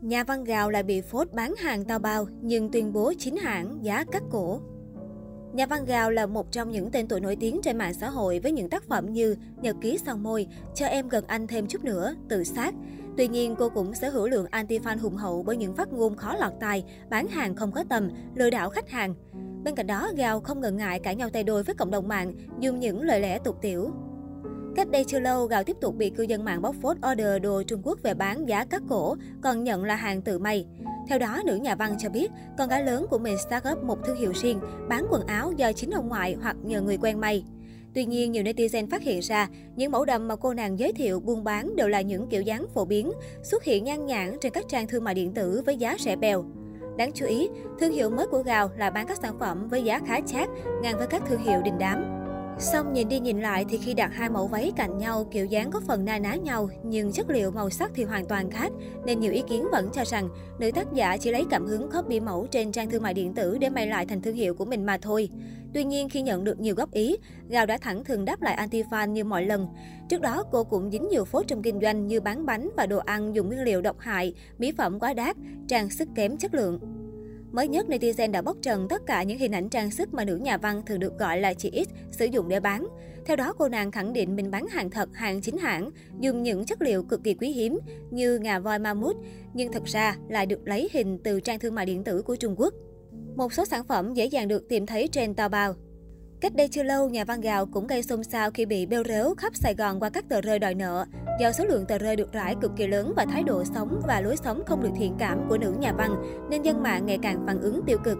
Nhà văn gạo lại bị phốt bán hàng tao bao nhưng tuyên bố chính hãng giá cắt cổ. Nhà văn Gào là một trong những tên tuổi nổi tiếng trên mạng xã hội với những tác phẩm như Nhật ký son môi, Cho em gần anh thêm chút nữa, Tự sát. Tuy nhiên, cô cũng sở hữu lượng anti-fan hùng hậu bởi những phát ngôn khó lọt tai, bán hàng không có tầm, lừa đảo khách hàng. Bên cạnh đó, Gào không ngần ngại cãi nhau tay đôi với cộng đồng mạng, dùng những lời lẽ tục tiểu. Cách đây chưa lâu, Gạo tiếp tục bị cư dân mạng bóc phốt order đồ Trung Quốc về bán giá cắt cổ, còn nhận là hàng tự may. Theo đó, nữ nhà văn cho biết, con gái lớn của mình start up một thương hiệu riêng, bán quần áo do chính ông ngoại hoặc nhờ người quen may. Tuy nhiên, nhiều netizen phát hiện ra, những mẫu đầm mà cô nàng giới thiệu buôn bán đều là những kiểu dáng phổ biến, xuất hiện nhan nhản trên các trang thương mại điện tử với giá rẻ bèo. Đáng chú ý, thương hiệu mới của Gào là bán các sản phẩm với giá khá chát, ngang với các thương hiệu đình đám. Xong nhìn đi nhìn lại thì khi đặt hai mẫu váy cạnh nhau, kiểu dáng có phần na ná nhau, nhưng chất liệu màu sắc thì hoàn toàn khác, nên nhiều ý kiến vẫn cho rằng nữ tác giả chỉ lấy cảm hứng copy mẫu trên trang thương mại điện tử để may lại thành thương hiệu của mình mà thôi. Tuy nhiên khi nhận được nhiều góp ý, Gào đã thẳng thừng đáp lại anti-fan như mọi lần. Trước đó cô cũng dính nhiều phốt trong kinh doanh như bán bánh và đồ ăn dùng nguyên liệu độc hại, mỹ phẩm quá đắt, trang sức kém chất lượng. Mới nhất, netizen đã bóc trần tất cả những hình ảnh trang sức mà nữ nhà văn thường được gọi là chị X sử dụng để bán. Theo đó, cô nàng khẳng định mình bán hàng thật, hàng chính hãng, dùng những chất liệu cực kỳ quý hiếm như ngà voi mammoth, nhưng thực ra lại được lấy hình từ trang thương mại điện tử của Trung Quốc. Một số sản phẩm dễ dàng được tìm thấy trên Taobao. Cách đây chưa lâu, nhà văn gạo cũng gây xôn xao khi bị bêu rếu khắp Sài Gòn qua các tờ rơi đòi nợ. Do số lượng tờ rơi được rải cực kỳ lớn và thái độ sống và lối sống không được thiện cảm của nữ nhà văn, nên dân mạng ngày càng phản ứng tiêu cực.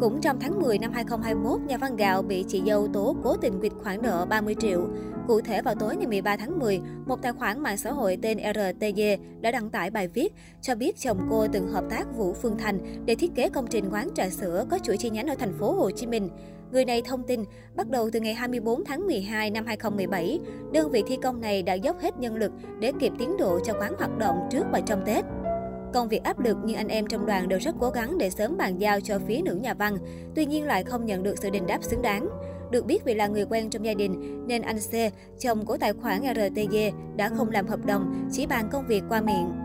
Cũng trong tháng 10 năm 2021, nhà văn gạo bị chị dâu tố cố tình quỵt khoản nợ 30 triệu. Cụ thể vào tối ngày 13 tháng 10, một tài khoản mạng xã hội tên RTG đã đăng tải bài viết cho biết chồng cô từng hợp tác Vũ Phương Thành để thiết kế công trình quán trà sữa có chuỗi chi nhánh ở thành phố Hồ Chí Minh. Người này thông tin, bắt đầu từ ngày 24 tháng 12 năm 2017, đơn vị thi công này đã dốc hết nhân lực để kịp tiến độ cho quán hoạt động trước và trong Tết. Công việc áp lực nhưng anh em trong đoàn đều rất cố gắng để sớm bàn giao cho phía nữ nhà văn, tuy nhiên lại không nhận được sự đền đáp xứng đáng. Được biết vì là người quen trong gia đình nên anh C, chồng của tài khoản RTG, đã không làm hợp đồng, chỉ bàn công việc qua miệng.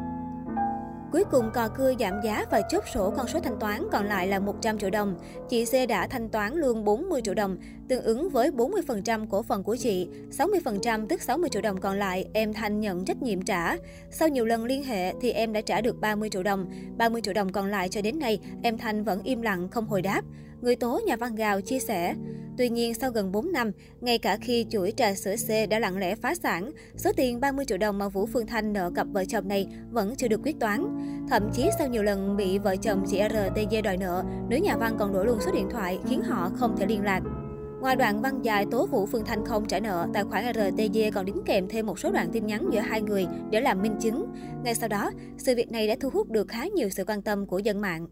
Cuối cùng cò cưa giảm giá và chốt sổ con số thanh toán còn lại là 100 triệu đồng. Chị C đã thanh toán luôn 40 triệu đồng, tương ứng với 40% cổ phần của chị. 60% tức 60 triệu đồng còn lại, em Thanh nhận trách nhiệm trả. Sau nhiều lần liên hệ thì em đã trả được 30 triệu đồng. 30 triệu đồng còn lại cho đến nay, em Thanh vẫn im lặng không hồi đáp. Người tố nhà văn Gào chia sẻ, Tuy nhiên, sau gần 4 năm, ngay cả khi chuỗi trà sữa C đã lặng lẽ phá sản, số tiền 30 triệu đồng mà Vũ Phương Thanh nợ cặp vợ chồng này vẫn chưa được quyết toán. Thậm chí sau nhiều lần bị vợ chồng chị RTG đòi nợ, nữ nhà văn còn đổi luôn số điện thoại khiến họ không thể liên lạc. Ngoài đoạn văn dài tố Vũ Phương Thanh không trả nợ, tài khoản RTG còn đính kèm thêm một số đoạn tin nhắn giữa hai người để làm minh chứng. Ngay sau đó, sự việc này đã thu hút được khá nhiều sự quan tâm của dân mạng.